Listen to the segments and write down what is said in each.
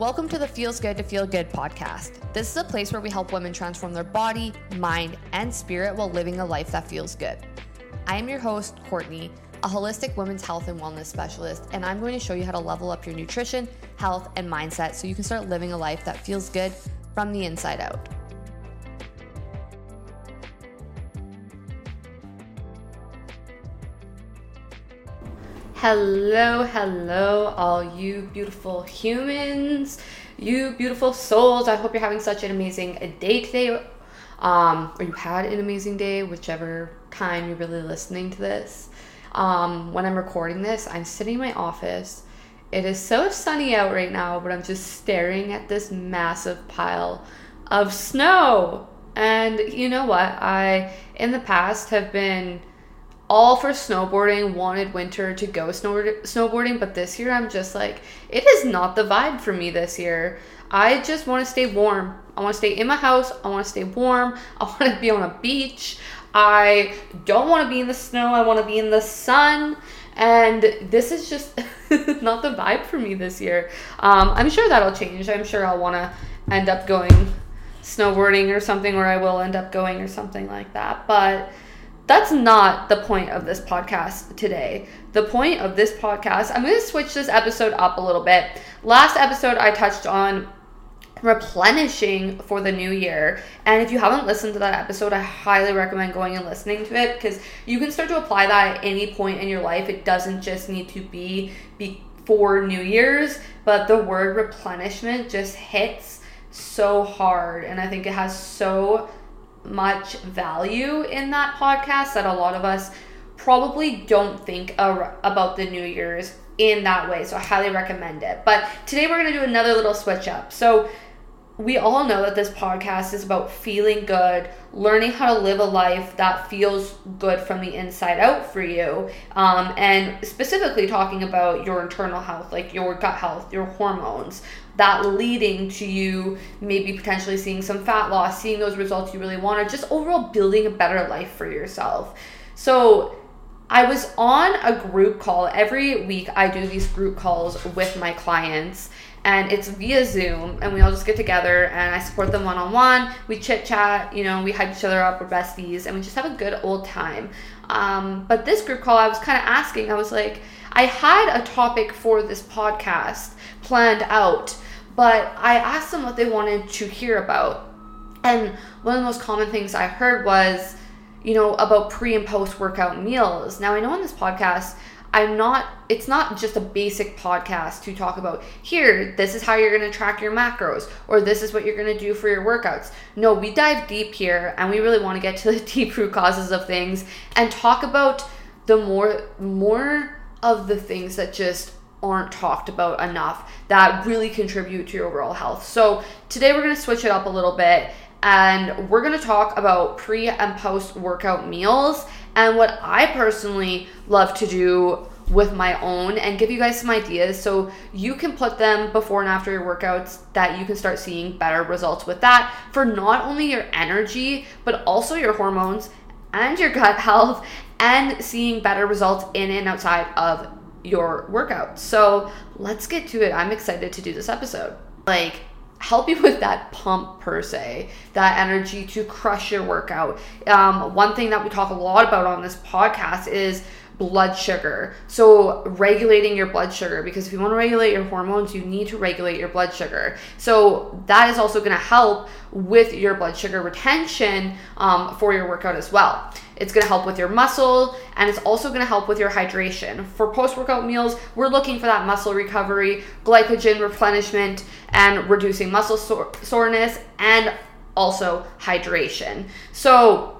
Welcome to the Feels Good to Feel Good podcast. This is a place where we help women transform their body, mind, and spirit while living a life that feels good. I am your host, Courtney, a holistic women's health and wellness specialist, and I'm going to show you how to level up your nutrition, health, and mindset so you can start living a life that feels good from the inside out. Hello, hello, all you beautiful humans, you beautiful souls. I hope you're having such an amazing day today, um, or you had an amazing day, whichever time you're really listening to this. Um, when I'm recording this, I'm sitting in my office. It is so sunny out right now, but I'm just staring at this massive pile of snow. And you know what? I, in the past, have been all for snowboarding, wanted winter to go snow- snowboarding, but this year I'm just like, it is not the vibe for me this year. I just want to stay warm. I want to stay in my house. I want to stay warm. I want to be on a beach. I don't want to be in the snow. I want to be in the sun. And this is just not the vibe for me this year. Um, I'm sure that'll change. I'm sure I'll want to end up going snowboarding or something, or I will end up going or something like that. But that's not the point of this podcast today. The point of this podcast, I'm going to switch this episode up a little bit. Last episode, I touched on replenishing for the new year. And if you haven't listened to that episode, I highly recommend going and listening to it because you can start to apply that at any point in your life. It doesn't just need to be before New Year's, but the word replenishment just hits so hard. And I think it has so much value in that podcast that a lot of us probably don't think about the New Year's in that way. So I highly recommend it. But today we're going to do another little switch up. So we all know that this podcast is about feeling good, learning how to live a life that feels good from the inside out for you, um, and specifically talking about your internal health, like your gut health, your hormones, that leading to you maybe potentially seeing some fat loss, seeing those results you really want, or just overall building a better life for yourself. So, I was on a group call. Every week, I do these group calls with my clients, and it's via Zoom, and we all just get together and I support them one on one. We chit chat, you know, we hype each other up, we're besties, and we just have a good old time. Um, but this group call, I was kind of asking, I was like, I had a topic for this podcast planned out, but I asked them what they wanted to hear about. And one of the most common things I heard was, you know, about pre and post workout meals. Now, I know on this podcast, I'm not, it's not just a basic podcast to talk about here, this is how you're going to track your macros, or this is what you're going to do for your workouts. No, we dive deep here and we really want to get to the deep root causes of things and talk about the more, more of the things that just aren't talked about enough that really contribute to your overall health. So today we're going to switch it up a little bit and we're going to talk about pre and post workout meals and what I personally love to do with my own and give you guys some ideas so you can put them before and after your workouts that you can start seeing better results with that for not only your energy but also your hormones and your gut health and seeing better results in and outside of your workout. So let's get to it. I'm excited to do this episode. Like, help you with that pump per se, that energy to crush your workout. Um, one thing that we talk a lot about on this podcast is blood sugar. So, regulating your blood sugar, because if you want to regulate your hormones, you need to regulate your blood sugar. So, that is also going to help with your blood sugar retention um, for your workout as well. It's going to help with your muscle and it's also going to help with your hydration. For post workout meals, we're looking for that muscle recovery, glycogen replenishment, and reducing muscle sore- soreness and also hydration. So,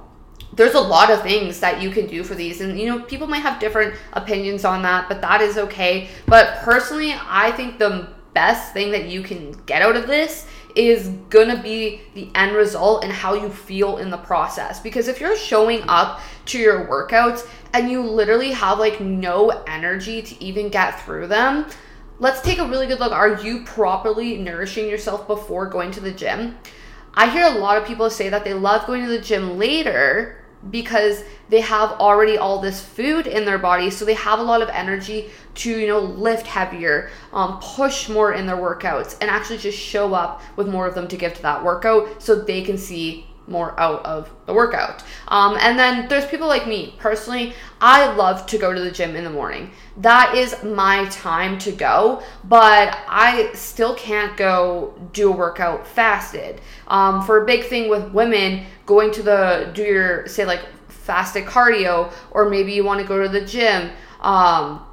there's a lot of things that you can do for these and you know people might have different opinions on that but that is okay but personally i think the best thing that you can get out of this is gonna be the end result and how you feel in the process. Because if you're showing up to your workouts and you literally have like no energy to even get through them let's take a really good look. Are you properly nourishing yourself before going to the gym? I hear a lot of people say that they love going to the gym later because they have already all this food in their body so they have a lot of energy to you know lift heavier um, push more in their workouts and actually just show up with more of them to give to that workout so they can see more out of the workout. Um, and then there's people like me. Personally, I love to go to the gym in the morning. That is my time to go, but I still can't go do a workout fasted. Um, for a big thing with women, going to the, do your, say, like fasted cardio, or maybe you want to go to the gym. Um,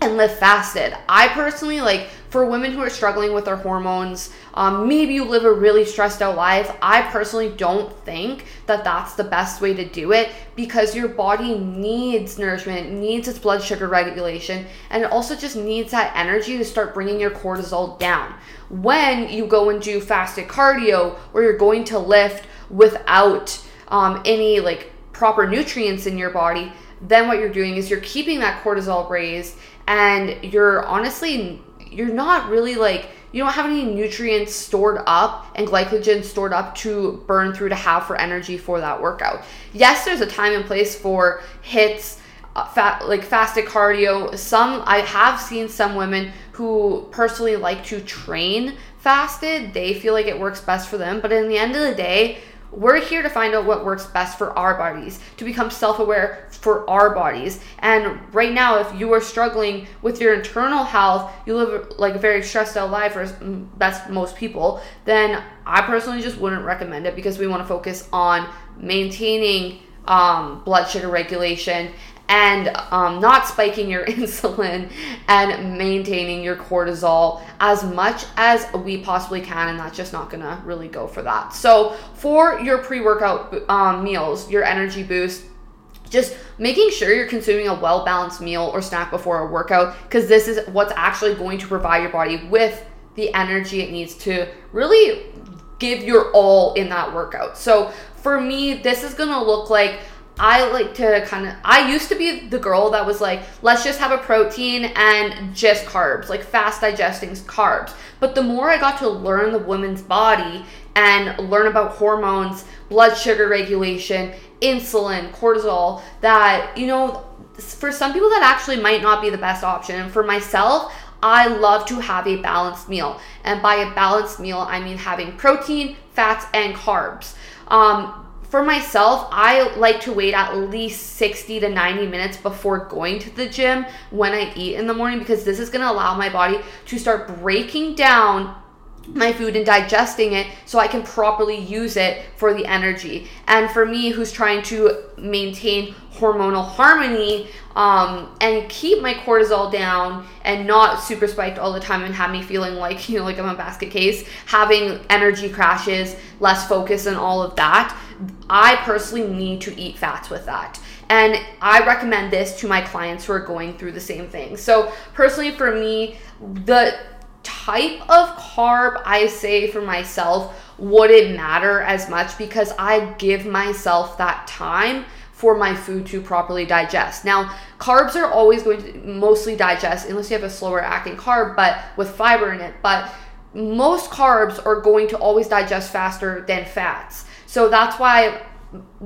and live fasted. I personally like for women who are struggling with their hormones, um, maybe you live a really stressed out life. I personally don't think that that's the best way to do it because your body needs nourishment, needs its blood sugar regulation, and it also just needs that energy to start bringing your cortisol down. When you go and do fasted cardio, or you're going to lift without um, any like proper nutrients in your body, then what you're doing is you're keeping that cortisol raised and you're honestly you're not really like you don't have any nutrients stored up and glycogen stored up to burn through to have for energy for that workout. Yes, there's a time and place for hits, uh, fat like fasted cardio. Some I have seen some women who personally like to train fasted. They feel like it works best for them, but in the end of the day, we're here to find out what works best for our bodies, to become self aware for our bodies. And right now, if you are struggling with your internal health, you live like a very stressed out life, or that's most people, then I personally just wouldn't recommend it because we want to focus on maintaining um, blood sugar regulation and um, not spiking your insulin and maintaining your cortisol as much as we possibly can and that's just not gonna really go for that. So for your pre-workout um, meals your energy boost just making sure you're consuming a well balanced meal or snack before a workout because this is what's actually going to provide your body with the energy it needs to really give your all in that workout. So for me this is gonna look like I like to kind of I used to be the girl that was like let's just have a protein and just carbs like fast digesting carbs. But the more I got to learn the woman's body and learn about hormones blood sugar regulation insulin cortisol that you know for some people that actually might not be the best option. And for myself I love to have a balanced meal. And by a balanced meal I mean having protein fats and carbs. Um, for myself, I like to wait at least 60 to 90 minutes before going to the gym when I eat in the morning because this is going to allow my body to start breaking down my food and digesting it so I can properly use it for the energy. And for me, who's trying to maintain hormonal harmony um, and keep my cortisol down and not super spiked all the time and have me feeling like, you know, like I'm a basket case, having energy crashes, less focus, and all of that, I personally need to eat fats with that. And I recommend this to my clients who are going through the same thing. So, personally, for me, the type of carb I say for myself wouldn't matter as much because I give myself that time for my food to properly digest. Now, carbs are always going to mostly digest unless you have a slower acting carb, but with fiber in it. But most carbs are going to always digest faster than fats. So that's why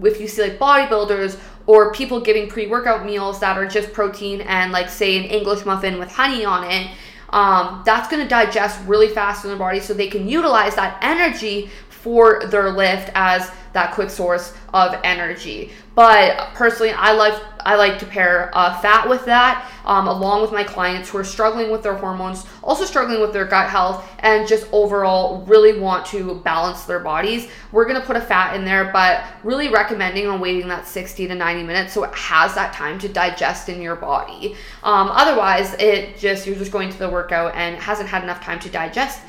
if you see like bodybuilders or people giving pre-workout meals that are just protein and like say an English muffin with honey on it, um, that's going to digest really fast in their body so they can utilize that energy for their lift as that quick source of energy. But personally, I like I like to pair uh, fat with that, um, along with my clients who are struggling with their hormones, also struggling with their gut health, and just overall really want to balance their bodies. We're gonna put a fat in there, but really recommending on waiting that 60 to 90 minutes so it has that time to digest in your body. Um, otherwise, it just you're just going to the workout and hasn't had enough time to digest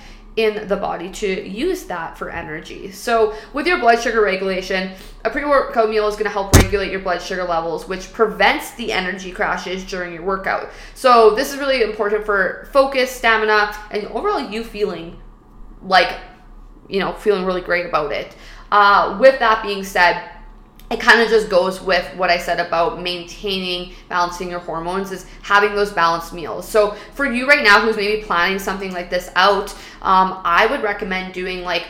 in the body to use that for energy. So, with your blood sugar regulation, a pre workout meal is going to help regulate your blood sugar levels, which prevents the energy crashes during your workout. So, this is really important for focus, stamina, and overall you feeling like, you know, feeling really great about it. Uh, with that being said, it kind of just goes with what I said about maintaining, balancing your hormones is having those balanced meals. So for you right now, who's maybe planning something like this out, um, I would recommend doing like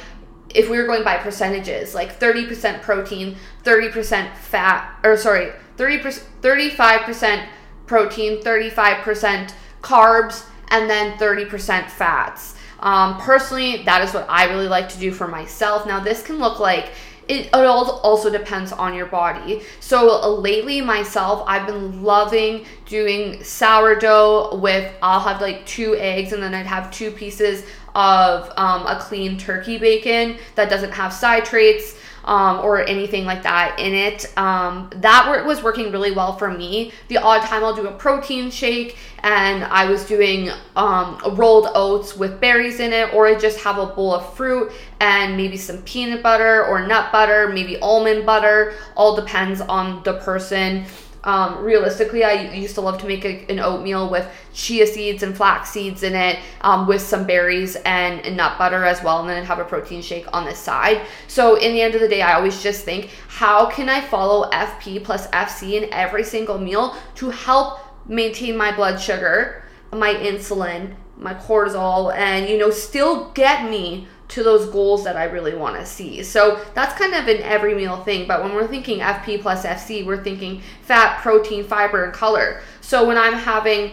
if we were going by percentages, like 30% protein, 30% fat, or sorry, 30%, 35% protein, 35% carbs, and then 30% fats. Um, personally, that is what I really like to do for myself. Now, this can look like it, it all also depends on your body. So lately, myself, I've been loving doing sourdough with I'll have like two eggs and then I'd have two pieces of um, a clean turkey bacon that doesn't have citrates um, or anything like that in it. Um, that was working really well for me. The odd time I'll do a protein shake and I was doing um, rolled oats with berries in it, or I just have a bowl of fruit and maybe some peanut butter or nut butter, maybe almond butter. All depends on the person. Um, realistically, I used to love to make a, an oatmeal with chia seeds and flax seeds in it, um, with some berries and, and, nut butter as well, and then have a protein shake on the side. So, in the end of the day, I always just think, how can I follow FP plus FC in every single meal to help maintain my blood sugar, my insulin, my cortisol, and you know, still get me to those goals that I really want to see. So that's kind of an every meal thing. But when we're thinking FP plus FC, we're thinking fat, protein, fiber, and color. So when I'm having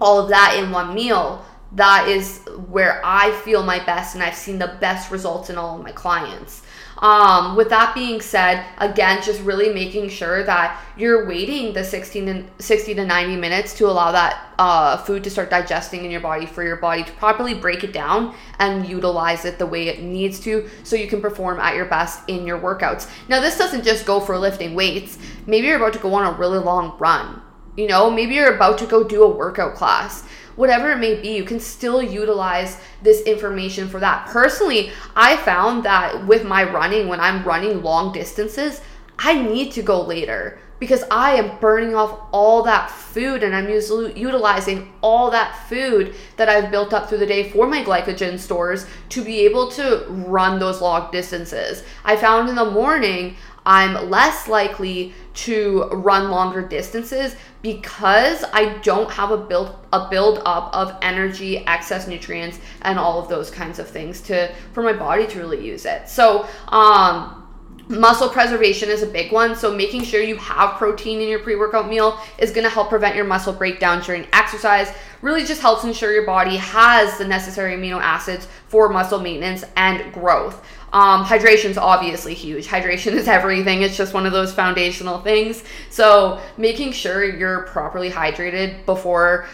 all of that in one meal, that is where I feel my best and I've seen the best results in all of my clients. Um, with that being said, again, just really making sure that you're waiting the 60 to, 60 to 90 minutes to allow that uh, food to start digesting in your body for your body to properly break it down and utilize it the way it needs to so you can perform at your best in your workouts. Now, this doesn't just go for lifting weights. Maybe you're about to go on a really long run. You know, maybe you're about to go do a workout class whatever it may be, you can still utilize this information for that. Personally, I found that with my running, when I'm running long distances, I need to go later because I am burning off all that food and I'm utilizing all that food that I've built up through the day for my glycogen stores to be able to run those long distances. I found in the morning I'm less likely to run longer distances because I don't have a build a build up of energy, excess nutrients, and all of those kinds of things to for my body to really use it. So um Muscle preservation is a big one. So, making sure you have protein in your pre workout meal is going to help prevent your muscle breakdown during exercise. Really just helps ensure your body has the necessary amino acids for muscle maintenance and growth. Um, hydration is obviously huge. Hydration is everything. It's just one of those foundational things. So, making sure you're properly hydrated before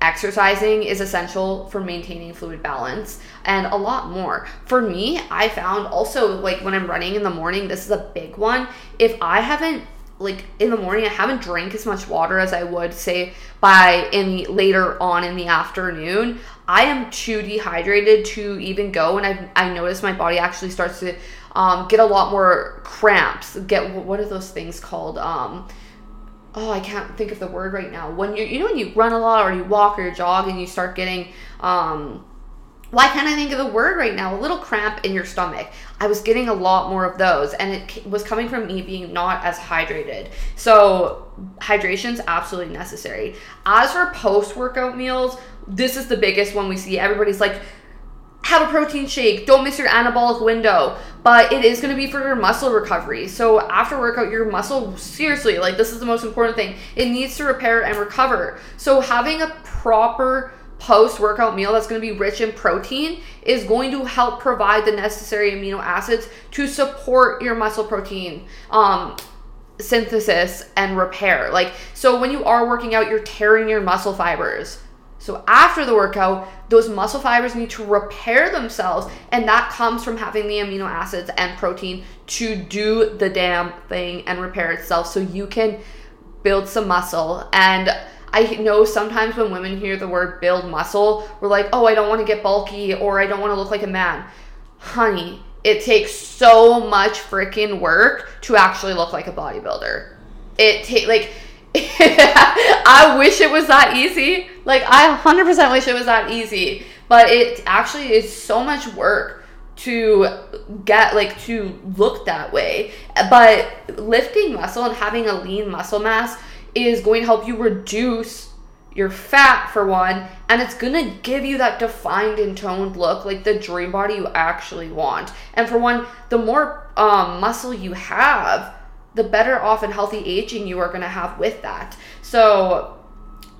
exercising is essential for maintaining fluid balance and a lot more. For me, I found also like when I'm running in the morning, this is a big one. If I haven't like in the morning I haven't drank as much water as I would say by in the, later on in the afternoon. I am too dehydrated to even go, and I I notice my body actually starts to um, get a lot more cramps. Get what are those things called? Um, oh, I can't think of the word right now. When you you know when you run a lot or you walk or you jog and you start getting um, why can't I think of the word right now? A little cramp in your stomach. I was getting a lot more of those, and it was coming from me being not as hydrated. So, hydration is absolutely necessary. As for post workout meals, this is the biggest one we see. Everybody's like, have a protein shake, don't miss your anabolic window, but it is going to be for your muscle recovery. So, after workout, your muscle, seriously, like, this is the most important thing, it needs to repair and recover. So, having a proper post workout meal that's going to be rich in protein is going to help provide the necessary amino acids to support your muscle protein um, synthesis and repair. Like, so when you are working out, you're tearing your muscle fibers. So after the workout, those muscle fibers need to repair themselves, and that comes from having the amino acids and protein to do the damn thing and repair itself so you can build some muscle and I know sometimes when women hear the word build muscle, we're like, oh, I don't want to get bulky or I don't want to look like a man. Honey, it takes so much freaking work to actually look like a bodybuilder. It take like I wish it was that easy. Like I 100% wish it was that easy, but it actually is so much work to get like to look that way. But lifting muscle and having a lean muscle mass is going to help you reduce your fat for one, and it's gonna give you that defined and toned look, like the dream body you actually want. And for one, the more um, muscle you have, the better off and healthy aging you are gonna have with that. So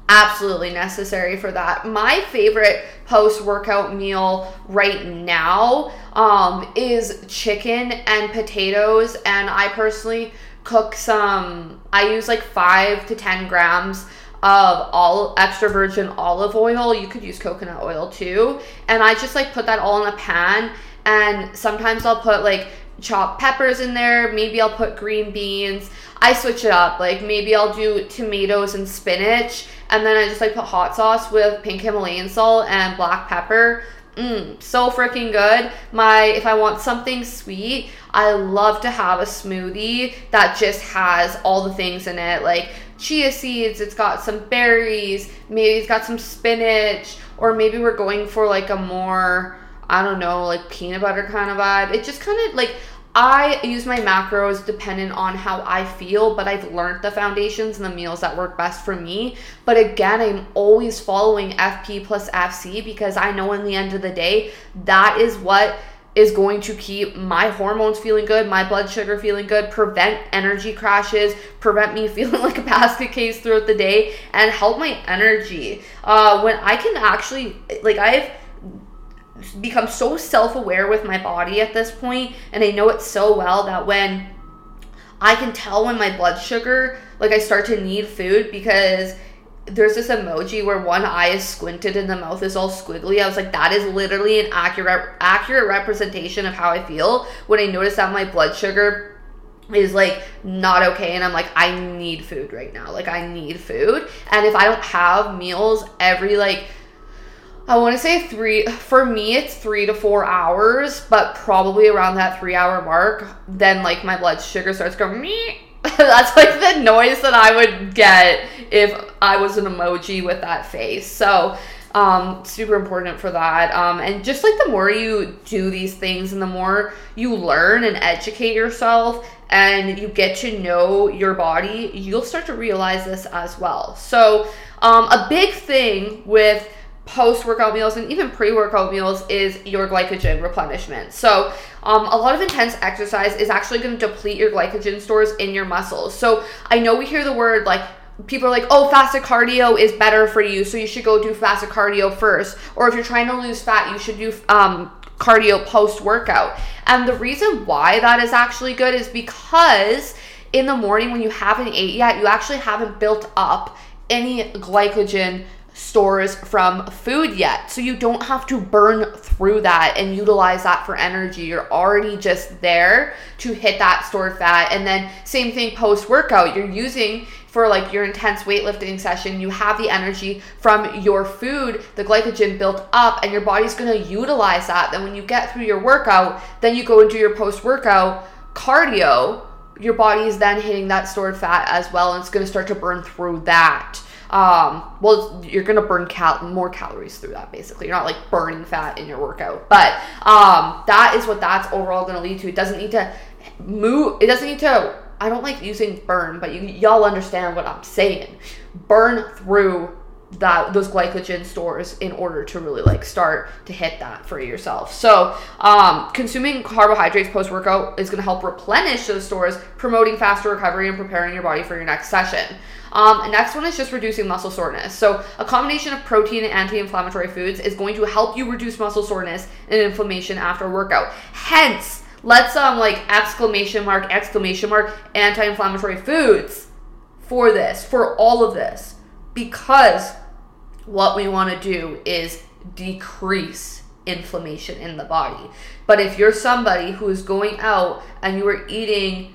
absolutely necessary for that. My favorite post workout meal right now um, is chicken and potatoes, and I personally cook some. I use like five to ten grams of all extra virgin olive oil. You could use coconut oil too, and I just like put that all in a pan. And sometimes I'll put like chopped peppers in there. Maybe I'll put green beans. I switch it up. Like maybe I'll do tomatoes and spinach and then I just like put hot sauce with pink Himalayan salt and black pepper. Mmm, so freaking good. My if I want something sweet, I love to have a smoothie that just has all the things in it, like chia seeds, it's got some berries, maybe it's got some spinach, or maybe we're going for like a more I don't know, like peanut butter kind of vibe. It just kind of like I use my macros dependent on how I feel, but I've learned the foundations and the meals that work best for me. But again, I'm always following FP plus FC because I know in the end of the day, that is what is going to keep my hormones feeling good, my blood sugar feeling good, prevent energy crashes, prevent me feeling like a basket case throughout the day, and help my energy. Uh, when I can actually, like, I've become so self-aware with my body at this point and I know it so well that when I can tell when my blood sugar like I start to need food because there's this emoji where one eye is squinted and the mouth is all squiggly. I was like, that is literally an accurate accurate representation of how I feel when I notice that my blood sugar is like not okay and I'm like I need food right now. Like I need food. And if I don't have meals every like I want to say three, for me, it's three to four hours, but probably around that three hour mark, then like my blood sugar starts going, me. That's like the noise that I would get if I was an emoji with that face. So, um, super important for that. Um, and just like the more you do these things and the more you learn and educate yourself and you get to know your body, you'll start to realize this as well. So, um, a big thing with post workout meals and even pre workout meals is your glycogen replenishment. So, um, a lot of intense exercise is actually going to deplete your glycogen stores in your muscles. So, I know we hear the word like people are like, oh, fasted cardio is better for you, so you should go do fasted cardio first. Or if you're trying to lose fat, you should do um, cardio post workout. And the reason why that is actually good is because in the morning when you haven't ate yet, you actually haven't built up any glycogen stores from food yet. So you don't have to burn through that and utilize that for energy. You're already just there to hit that stored fat. And then same thing post workout. You're using for like your intense weightlifting session, you have the energy from your food, the glycogen built up, and your body's gonna utilize that. Then when you get through your workout, then you go into your post workout cardio, your body is then hitting that stored fat as well, and it's gonna start to burn through that um, well, you're gonna burn cal- more calories through that. Basically, you're not like burning fat in your workout, but um, that is what that's overall gonna lead to. It doesn't need to move. It doesn't need to. I don't like using burn, but you y'all understand what I'm saying. Burn through that those glycogen stores in order to really like start to hit that for yourself. So, um, consuming carbohydrates post workout is going to help replenish those stores, promoting faster recovery and preparing your body for your next session. Um, next one is just reducing muscle soreness. So, a combination of protein and anti inflammatory foods is going to help you reduce muscle soreness and inflammation after a workout. Hence, let's um like exclamation mark exclamation mark anti-inflammatory foods for this for all of this because what we want to do is decrease inflammation in the body but if you're somebody who is going out and you are eating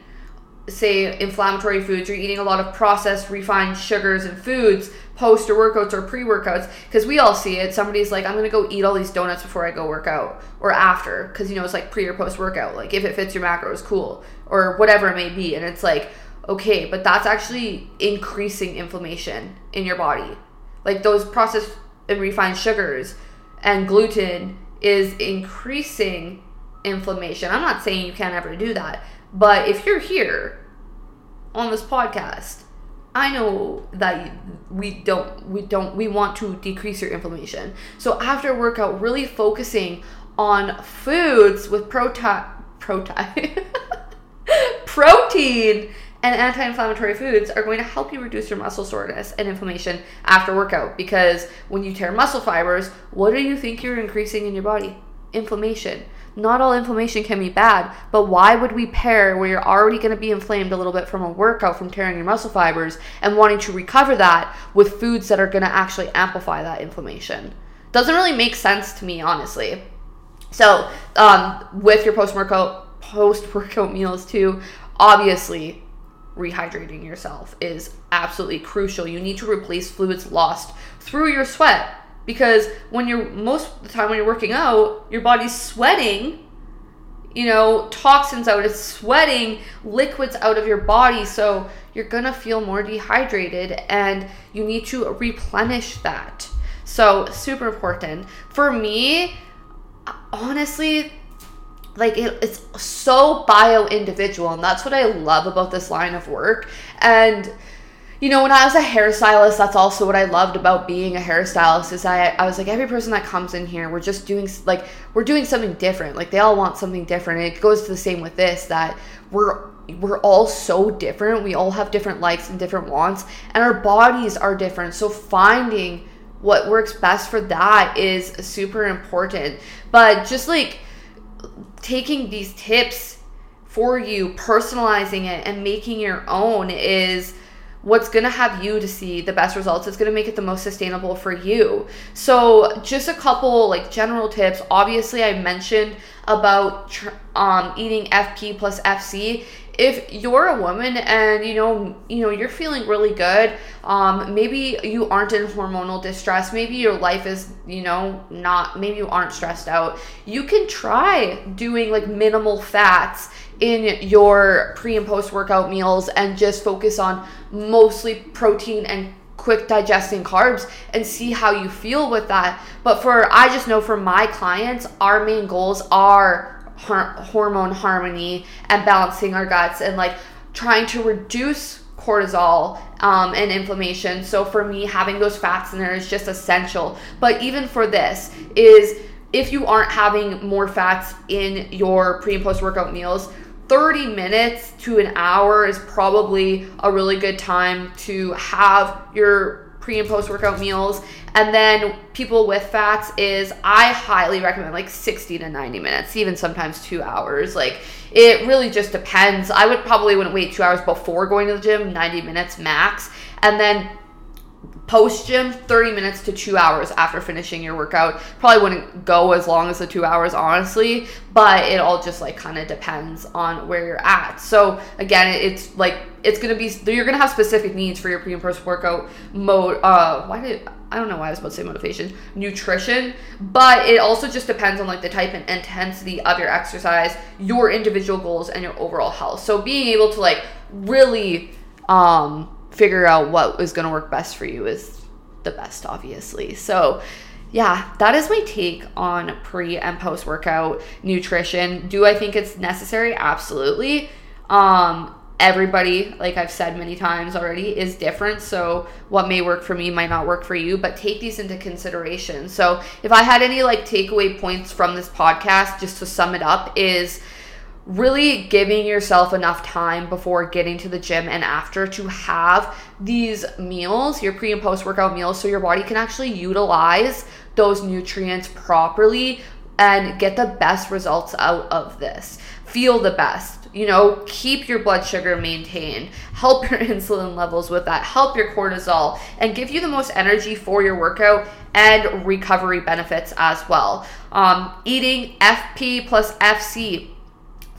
say inflammatory foods you're eating a lot of processed refined sugars and foods post or workouts or pre-workouts because we all see it. Somebody's like i'm gonna go eat all these donuts before i go work out or after because you know it's like pre or post workout like if it fits your macros cool or whatever it may be and it's like okay but that's actually increasing inflammation in your body. Like those processed and refined sugars and gluten is increasing inflammation. I'm not saying you can't ever do that but if you're here on this podcast I know that we don't we don't we want to decrease your inflammation. So after workout, really focusing on foods with protein protein protein and anti-inflammatory foods are going to help you reduce your muscle soreness and inflammation after workout because when you tear muscle fibers, what do you think you're increasing in your body? Inflammation. Not all inflammation can be bad, but why would we pair where you're already going to be inflamed a little bit from a workout from tearing your muscle fibers and wanting to recover that with foods that are going to actually amplify that inflammation? Doesn't really make sense to me, honestly. So, um, with your post workout post workout meals too, obviously rehydrating yourself is absolutely crucial. You need to replace fluids lost through your sweat because when you're most of the time when you're working out, your body's sweating, you know, toxins out, it's sweating liquids out of your body, so you're gonna feel more dehydrated and you need to replenish that. So, super important. For me, honestly, like it, it's so bio individual and that's what i love about this line of work and you know when i was a hairstylist that's also what i loved about being a hairstylist is i i was like every person that comes in here we're just doing like we're doing something different. Like they all want something different. And it goes to the same with this that we're we're all so different. We all have different likes and different wants and our bodies are different. So finding what works best for that is super important. But just like taking these tips for you, personalizing it, and making your own is what's going to have you to see the best results it's going to make it the most sustainable for you. So just a couple like general tips. Obviously i mentioned about tr- um, eating fp plus fc if you're a woman and you know you know you're feeling really good um maybe you aren't in hormonal distress maybe your life is you know not maybe you aren't stressed out you can try doing like minimal fats in your pre and post workout meals and just focus on mostly protein and quick digesting carbs and see how you feel with that but for i just know for my clients our main goals are hormone harmony and balancing our guts and like trying to reduce cortisol um, and inflammation. So for me, having those fats in there is just essential. But even for this, is if you aren't having more fats in your pre and post workout meals, 30 minutes to an hour is probably a really good time to have your pre and post workout meals. And then people with fats is I highly recommend like 60 to 90 minutes, even sometimes two hours. Like it really just depends. I would probably wouldn't wait two hours before going to the gym, 90 minutes max. And then post gym 30 minutes to two hours after finishing your workout probably wouldn't go as long as the two hours honestly but it all just like kind of depends on where you're at so again it's like it's gonna be you're gonna have specific needs for your pre and post workout mode uh why did I don't know why I was about to say motivation, nutrition, but it also just depends on like the type and intensity of your exercise, your individual goals, and your overall health. So being able to like really um figure out what is going to work best for you is the best, obviously. So, yeah, that is my take on pre and post workout nutrition. Do I think it's necessary? Absolutely. Um, everybody, like I've said many times already, is different. So, what may work for me might not work for you, but take these into consideration. So, if I had any like takeaway points from this podcast, just to sum it up, is really giving yourself enough time before getting to the gym and after to have these meals, your pre and post workout meals, so your body can actually utilize those nutrients properly and get the best results out of this. Feel the best. You know, keep your blood sugar maintained, help your insulin levels with that, help your cortisol, and give you the most energy for your workout and recovery benefits as well. Um, eating FP plus FC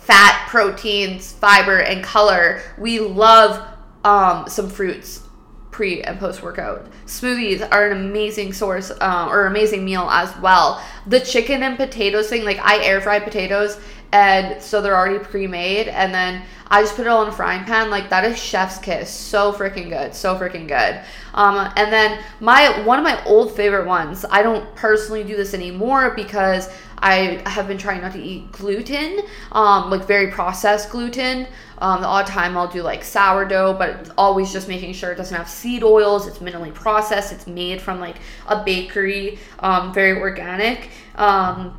fat, proteins, fiber, and color. We love um, some fruits pre and post workout. Smoothies are an amazing source uh, or amazing meal as well. The chicken and potatoes thing, like I air fry potatoes and so they're already pre-made and then i just put it all in a frying pan like that is chef's kiss so freaking good so freaking good um, and then my one of my old favorite ones i don't personally do this anymore because i have been trying not to eat gluten um, like very processed gluten um, the odd time I'll do like sourdough, but always just making sure it doesn't have seed oils. It's minimally processed. It's made from like a bakery, um, very organic. Um,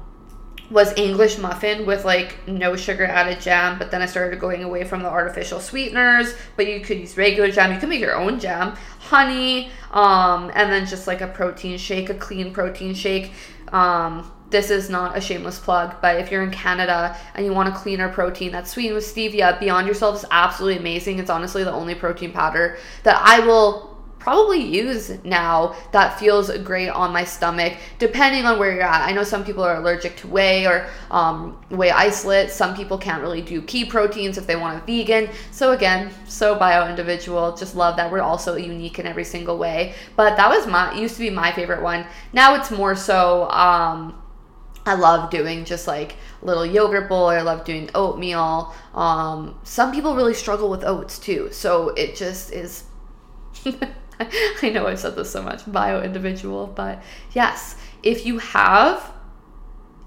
was English muffin with like no sugar added jam, but then I started going away from the artificial sweeteners. But you could use regular jam. You can make your own jam, honey, um, and then just like a protein shake, a clean protein shake. Um, this is not a shameless plug, but if you're in Canada and you want a cleaner protein that's sweetened with stevia, Beyond Yourself is absolutely amazing. It's honestly the only protein powder that I will probably use now that feels great on my stomach, depending on where you're at. I know some people are allergic to whey or um, whey isolate. Some people can't really do pea proteins if they want a vegan. So again, so bio individual. Just love that we're also unique in every single way. But that was my used to be my favorite one. Now it's more so. Um, I love doing just like little yogurt bowl. I love doing oatmeal. Um, some people really struggle with oats too. So it just is I know I've said this so much, bio individual, but yes, if you have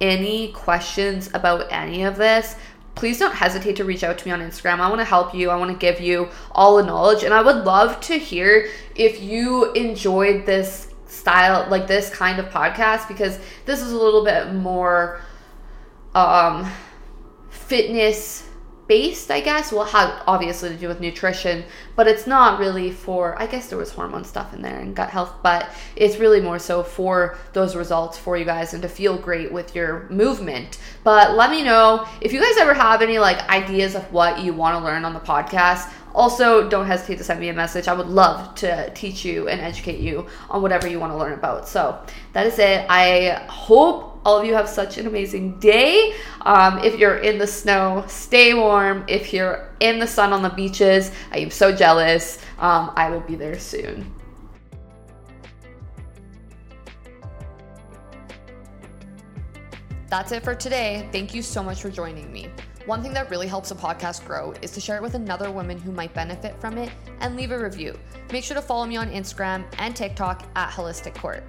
any questions about any of this, please don't hesitate to reach out to me on Instagram. I want to help you. I want to give you all the knowledge. And I would love to hear if you enjoyed this style, like this kind of podcast, because this is a little bit more um, fitness based, I guess. Well, have obviously to do with nutrition, but it's not really for, I guess there was hormone stuff in there and gut health, but it's really more so for those results for you guys and to feel great with your movement. But let me know if you guys ever have any like ideas of what you want to learn on the podcast. Also, don't hesitate to send me a message. I would love to teach you and educate you on whatever you want to learn about. So, that is it. I hope all of you have such an amazing day. Um, if you're in the snow, stay warm. If you're in the sun on the beaches, I am so jealous. Um, I will be there soon. That's it for today. Thank you so much for joining me. One thing that really helps a podcast grow is to share it with another woman who might benefit from it and leave a review. Make sure to follow me on Instagram and TikTok at Holistic Court.